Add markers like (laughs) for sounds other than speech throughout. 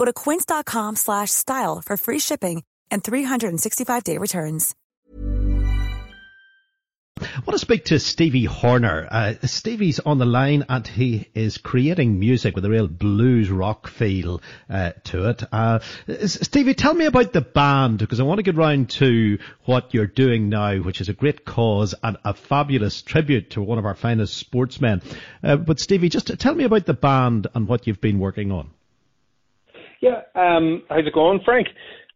Go to quince.com slash style for free shipping and 365-day returns. I want to speak to Stevie Horner. Uh, Stevie's on the line and he is creating music with a real blues rock feel uh, to it. Uh, Stevie, tell me about the band because I want to get round to what you're doing now, which is a great cause and a fabulous tribute to one of our finest sportsmen. Uh, but Stevie, just tell me about the band and what you've been working on. Yeah, um, how's it going, Frank?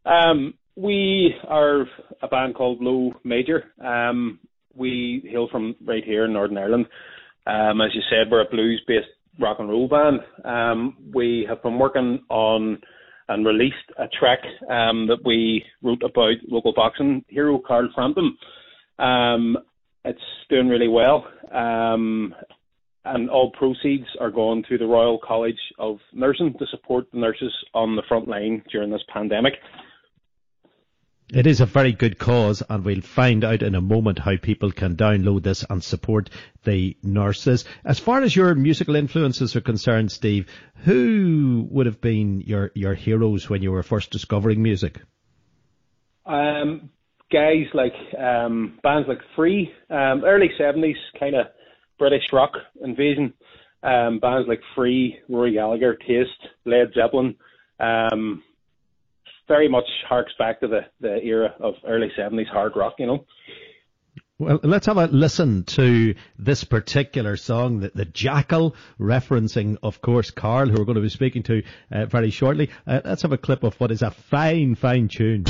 Um, we are a band called Low Major. Um, we hail from right here in Northern Ireland. Um, as you said, we're a blues-based rock and roll band. Um, we have been working on and released a track um, that we wrote about local boxing hero Carl Frampton. Um, it's doing really well, um, and all proceeds are going to the Royal College of Nursing to support the nurses on the front line during this pandemic. It is a very good cause, and we'll find out in a moment how people can download this and support the nurses. As far as your musical influences are concerned, Steve, who would have been your, your heroes when you were first discovering music? Um, guys like um, bands like Free, um, early seventies kind of British rock invasion. Um, bands like Free, Rory Gallagher, Taste, Led Zeppelin. Um, very much harks back to the, the era of early 70s hard rock, you know. Well, let's have a listen to this particular song, the, the Jackal, referencing, of course, Carl, who we're going to be speaking to uh, very shortly. Uh, let's have a clip of what is a fine, fine tune.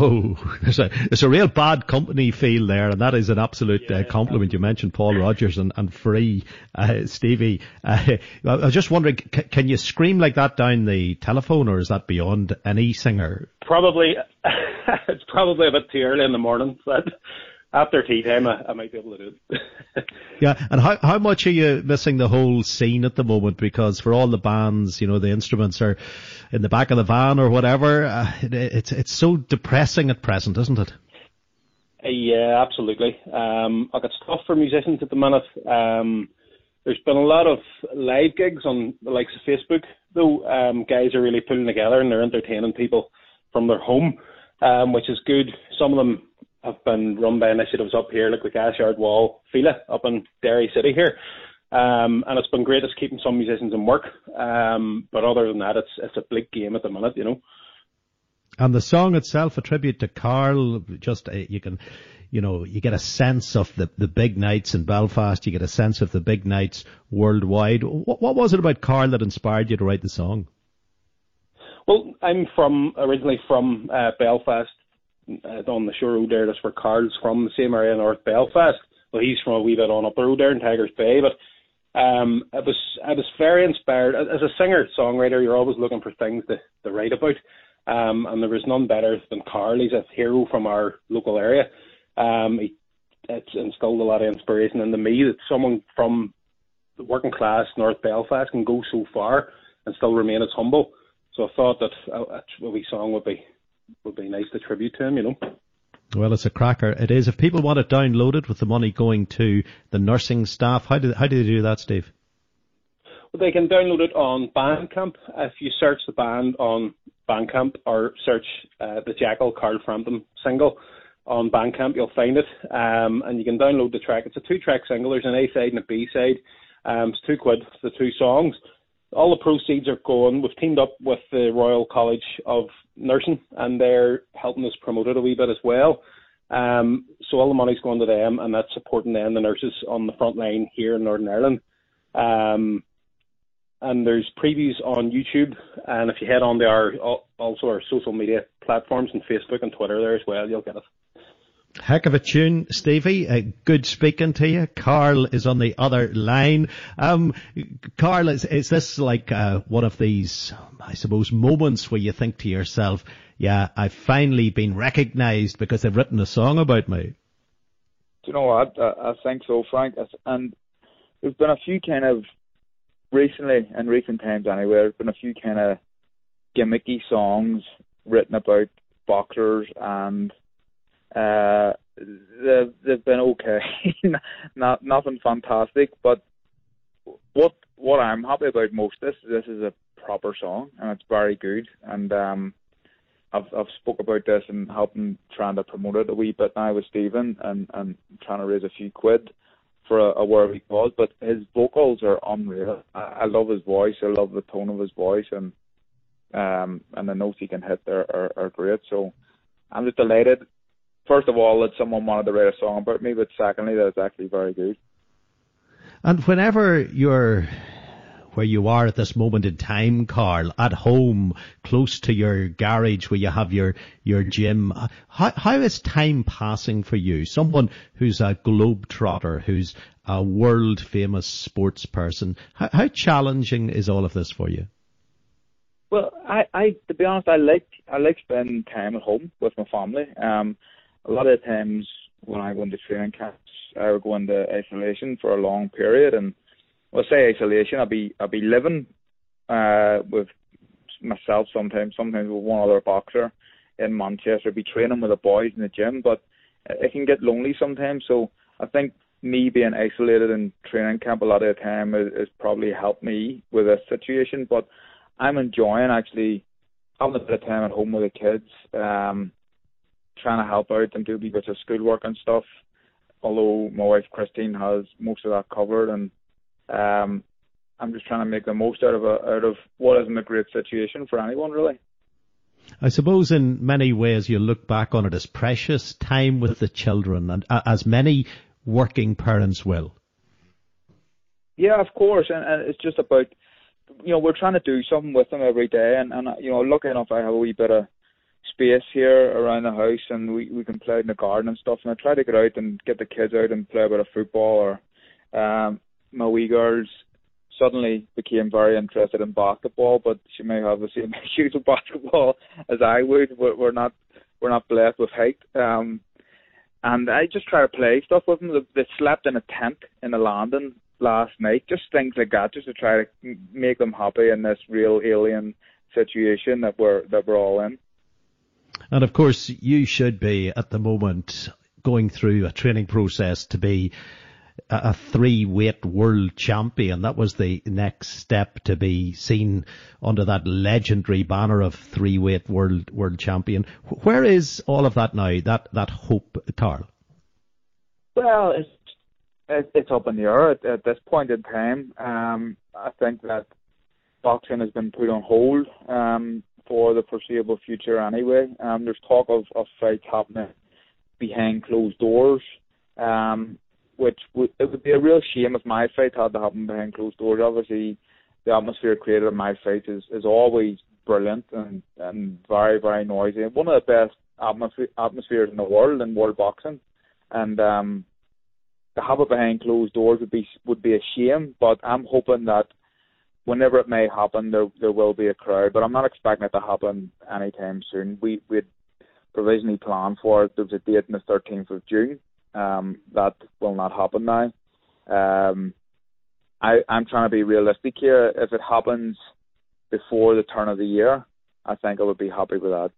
Oh, (laughs) there's a there's a real bad company feel there, and that is an absolute uh, yeah, uh, compliment. You mentioned Paul Rodgers and and Free, uh, Stevie. Uh, I was just wondering, c- can you scream like that down the telephone, or is that beyond any singer? Probably, (laughs) it's probably a bit too early in the morning, but after tea time, I, I might be able to do it. (laughs) yeah, and how how much are you missing the whole scene at the moment? Because for all the bands, you know, the instruments are in the back of the van or whatever. Uh, it, it's it's so depressing at present, isn't it? Uh, yeah, absolutely. Um, I got stuff for musicians at the minute. Um, there's been a lot of live gigs on the likes of Facebook, though. Um, guys are really pulling together and they're entertaining people from their home, um, which is good. Some of them have been run by initiatives up here, like the Gas Yard Wall Fila up in Derry City here. Um, and it's been great. It's keeping some musicians in work. Um, but other than that, it's it's a bleak game at the minute, you know. And the song itself, a tribute to Carl, just uh, you can, you know, you get a sense of the, the big nights in Belfast. You get a sense of the big nights worldwide. What, what was it about Carl that inspired you to write the song? Well, I'm from originally from uh, Belfast, uh, on the shore road there. That's where Carl's from, the same area, North Belfast. Well, he's from a wee bit on up the road there in Tigers Bay, but um, I was I was very inspired as a singer songwriter. You're always looking for things to, to write about, um, and there was none better than Carl. He's a hero from our local area. Um, he, it's instilled a lot of inspiration into me that someone from the working class North Belfast can go so far and still remain as humble. So I thought that a, a wee song would be would be nice to tribute to him. You know. Well, it's a cracker. It is. If people want it downloaded with the money going to the nursing staff, how do how do they do that, Steve? Well, they can download it on Bandcamp. If you search the band on Bandcamp or search uh, the Jackal Carl Frampton single on Bandcamp, you'll find it. Um, and you can download the track. It's a two-track single. There's an A side and a B side. Um, it's two quid for the two songs. All the proceeds are going. We've teamed up with the Royal College of Nursing, and they're helping us promote it a wee bit as well. Um, so all the money's going to them, and that's supporting them, the nurses on the front line here in Northern Ireland. Um, and there's previews on YouTube, and if you head on to our also our social media platforms and Facebook and Twitter there as well, you'll get it. Heck of a tune, Stevie. Uh, good speaking to you. Carl is on the other line. Um, Carl, is, is this like uh, one of these, I suppose, moments where you think to yourself, yeah, I've finally been recognised because they've written a song about me? Do you know what? I, I think so, Frank. And there's been a few kind of, recently, in recent times anyway, there's been a few kind of gimmicky songs written about boxers and uh, they've they've been okay, (laughs) not nothing fantastic, but what what I'm happy about most this this is a proper song and it's very good and um I've I've spoke about this and helping trying to promote it a wee bit now with Stephen and and trying to raise a few quid for a, a worthy cause. But his vocals are unreal. I, I love his voice. I love the tone of his voice and um and the notes he can hit there are, are great. So I'm just delighted first of all, that someone wanted to write a song about me, but secondly, that it's actually very good. And whenever you're where you are at this moment in time, Carl, at home, close to your garage where you have your, your gym, how, how is time passing for you? Someone who's a globetrotter, who's a world famous sports person, how, how challenging is all of this for you? Well, I, I, to be honest, I like, I like spending time at home with my family. Um, a lot of times when I go into training camps, I would go into isolation for a long period, and well, say isolation, I'll be I'll be living uh, with myself sometimes, sometimes with one other boxer in Manchester, be training with the boys in the gym, but it can get lonely sometimes. So I think me being isolated in training camp a lot of the time has probably helped me with this situation. But I'm enjoying actually having a bit of time at home with the kids. Um, trying to help out and do a wee bit of schoolwork and stuff. Although my wife Christine has most of that covered, and um, I'm just trying to make the most out of a, out of what isn't a great situation for anyone really. I suppose in many ways you look back on it as precious time with the children, and uh, as many working parents will. Yeah, of course, and, and it's just about you know we're trying to do something with them every day, and and you know lucky enough I have a wee bit of space here around the house and we, we can play in the garden and stuff and I try to get out and get the kids out and play a bit of football or um my wee girls suddenly became very interested in basketball but she may have the same (laughs) issues with basketball as I would. We're, we're not we're not blessed with height. Um and I just try to play stuff with them. They slept in a tent in a landing last night, just things like that, just to try to make them happy in this real alien situation that we're that we're all in. And of course, you should be at the moment going through a training process to be a three weight world champion. That was the next step to be seen under that legendary banner of three weight world world champion. Where is all of that now? That that hope, Carl. Well, it's it's up in the air at, at this point in time. Um, I think that boxing has been put on hold um, for the foreseeable future anyway. Um, there's talk of, of fights happening behind closed doors, um, which would it would be a real shame if my fight had to happen behind closed doors. Obviously, the atmosphere created in my fight is, is always brilliant and, and very, very noisy. One of the best atmosphere, atmospheres in the world in world boxing. And um, to have it behind closed doors would be would be a shame. But I'm hoping that whenever it may happen, there there will be a crowd. But I'm not expecting it to happen anytime soon. We we provisionally planned for it. There's a date on the 13th of June. Um, that will not happen now. Um, I, I'm trying to be realistic here. If it happens before the turn of the year, I think I would be happy with that.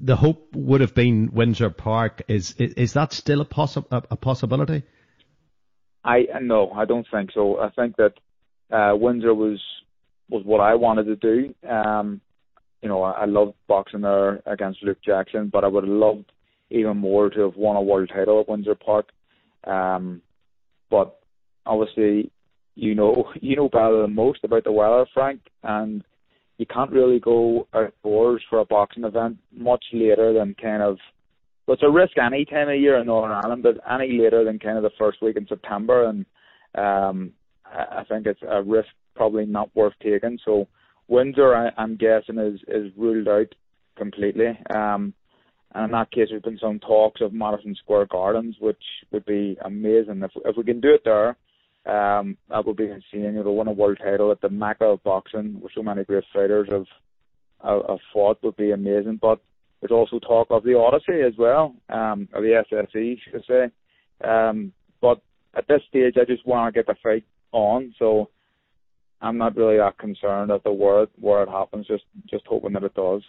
The hope would have been Windsor Park. Is is, is that still a, possi- a, a possibility? I no, I don't think so. I think that uh, Windsor was was what I wanted to do. Um, you know, I, I loved boxing there against Luke Jackson, but I would have loved even more to have won a world title at Windsor Park. Um, but obviously, you know (laughs) you know better than most about the weather, Frank, and you can't really go outdoors for a boxing event much later than kind of. Well, it's a risk any time of year in Northern Ireland, but any later than kind of the first week in September, and um, I think it's a risk probably not worth taking. So Windsor, I, I'm guessing, is is ruled out completely. Um, and in that case, there's been some talks of Madison Square Gardens, which would be amazing if if we can do it there. Um, that would be insane. You know, win a world title at the Mecca of boxing, where so many great fighters have have, fought, would be amazing. But there's also talk of the Odyssey as well, um, or the SSE, should I say. Um, at this stage, I just want to get the fight on, so I'm not really that concerned at the where where it happens. Just just hoping that it does.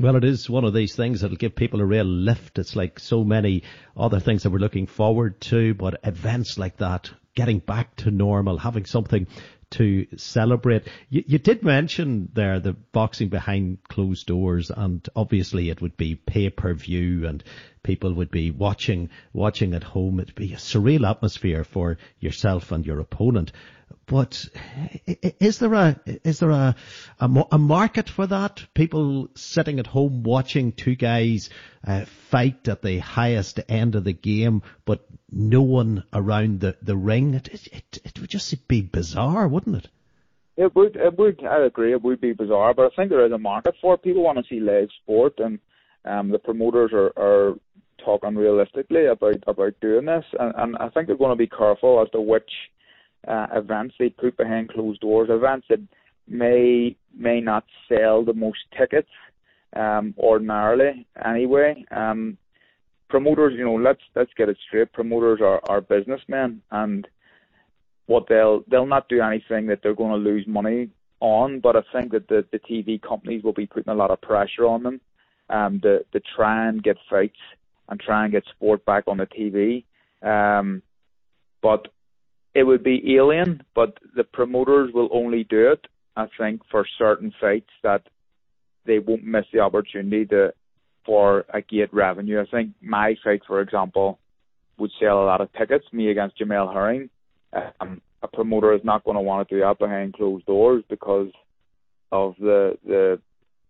Well, it is one of these things that'll give people a real lift. It's like so many other things that we're looking forward to, but events like that, getting back to normal, having something to celebrate. You, you did mention there the boxing behind closed doors, and obviously it would be pay per view, and people would be watching watching at home. It'd be a surreal atmosphere for yourself and your opponent. But is there a is there a, a, a market for that? People sitting at home watching two guys uh, fight at the highest end of the game, but no one around the, the ring. It, it it would just be bizarre, wouldn't it? It would. It would. I agree. It would be bizarre, but I think there is a market for it. People want to see live sport, and um, the promoters are, are talking realistically about about doing this, and, and I think they're going to be careful as to which uh, events they put behind closed doors, events that may may not sell the most tickets um, ordinarily anyway. Um, promoters, you know, let's let's get it straight. Promoters are, are businessmen, and what they'll they'll not do anything that they're going to lose money on. But I think that the the TV companies will be putting a lot of pressure on them um, to to try and get fights and try and get sport back on the TV. Um, but it would be alien, but the promoters will only do it, I think, for certain fights that they won't miss the opportunity to for a gate revenue. I think my fight, for example, would sell a lot of tickets. Me against Jamel Herring, um, a promoter is not going to want to do that behind closed doors because of the the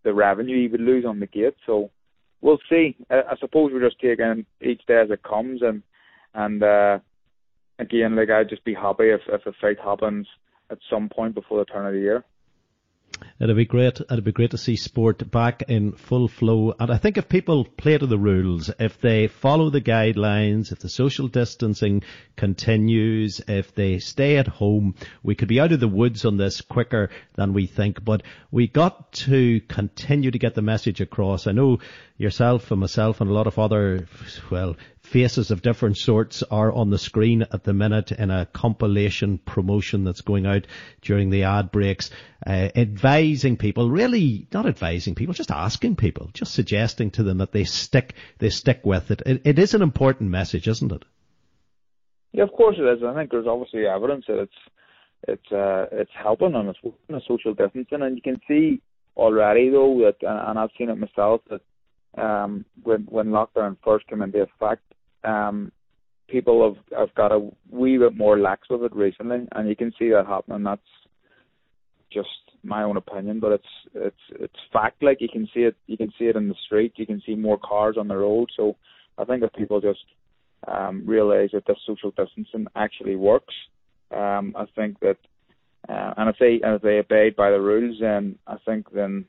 the revenue he would lose on the gate. So we'll see. I, I suppose we're just taking each day as it comes, and and uh, again, like I'd just be happy if if a fight happens at some point before the turn of the year. It'd be great. It'd be great to see sport back in full flow. And I think if people play to the rules, if they follow the guidelines, if the social distancing continues, if they stay at home, we could be out of the woods on this quicker than we think. But we got to continue to get the message across. I know yourself and myself and a lot of other, well, faces of different sorts are on the screen at the minute in a compilation promotion that's going out during the ad breaks, uh, advising people, really not advising people, just asking people, just suggesting to them that they stick, they stick with it. It, it is an important message, isn't it? Yeah, of course it is. I think there's obviously evidence that it's it's uh, it's helping and it's working social distancing, and you can see already though that, and I've seen it myself that um, when when lockdown first came into effect, um, people have have got a wee bit more lax with it recently, and you can see that happening. That's just my own opinion, but it's it's it's fact. Like you can see it, you can see it in the street. You can see more cars on the road. So I think if people just um, realize that this social distancing actually works, um, I think that, uh, and if they and if they abide by the rules, then I think then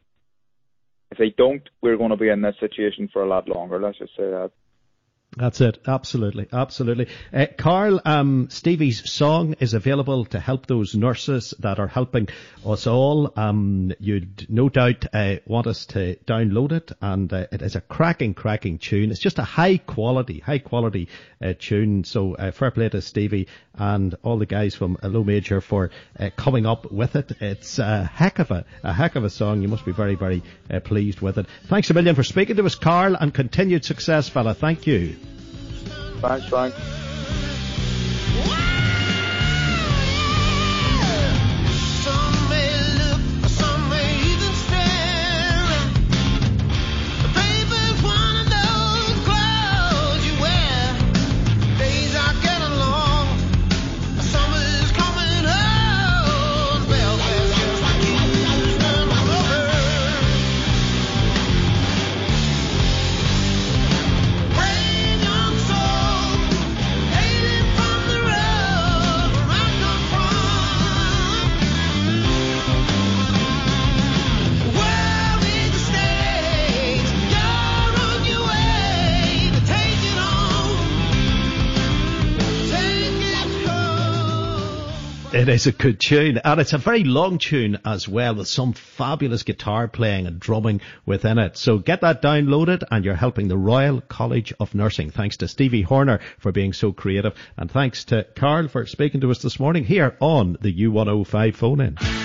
if they don't, we're going to be in this situation for a lot longer. Let's just say that. That's it. Absolutely. Absolutely. Uh, Carl, um, Stevie's song is available to help those nurses that are helping us all. Um, you'd no doubt uh, want us to download it and uh, it is a cracking, cracking tune. It's just a high quality, high quality uh, tune. So uh, fair play to Stevie and all the guys from Low Major for uh, coming up with it. It's a heck of a, a heck of a song. You must be very, very pleased with it. Thanks a million for speaking to us, Carl, and continued success, fella. Thank you. Thanks, Frank. It is a good tune, and it's a very long tune as well, with some fabulous guitar playing and drumming within it. So get that downloaded, and you're helping the Royal College of Nursing. Thanks to Stevie Horner for being so creative, and thanks to Carl for speaking to us this morning here on the U105 phone in.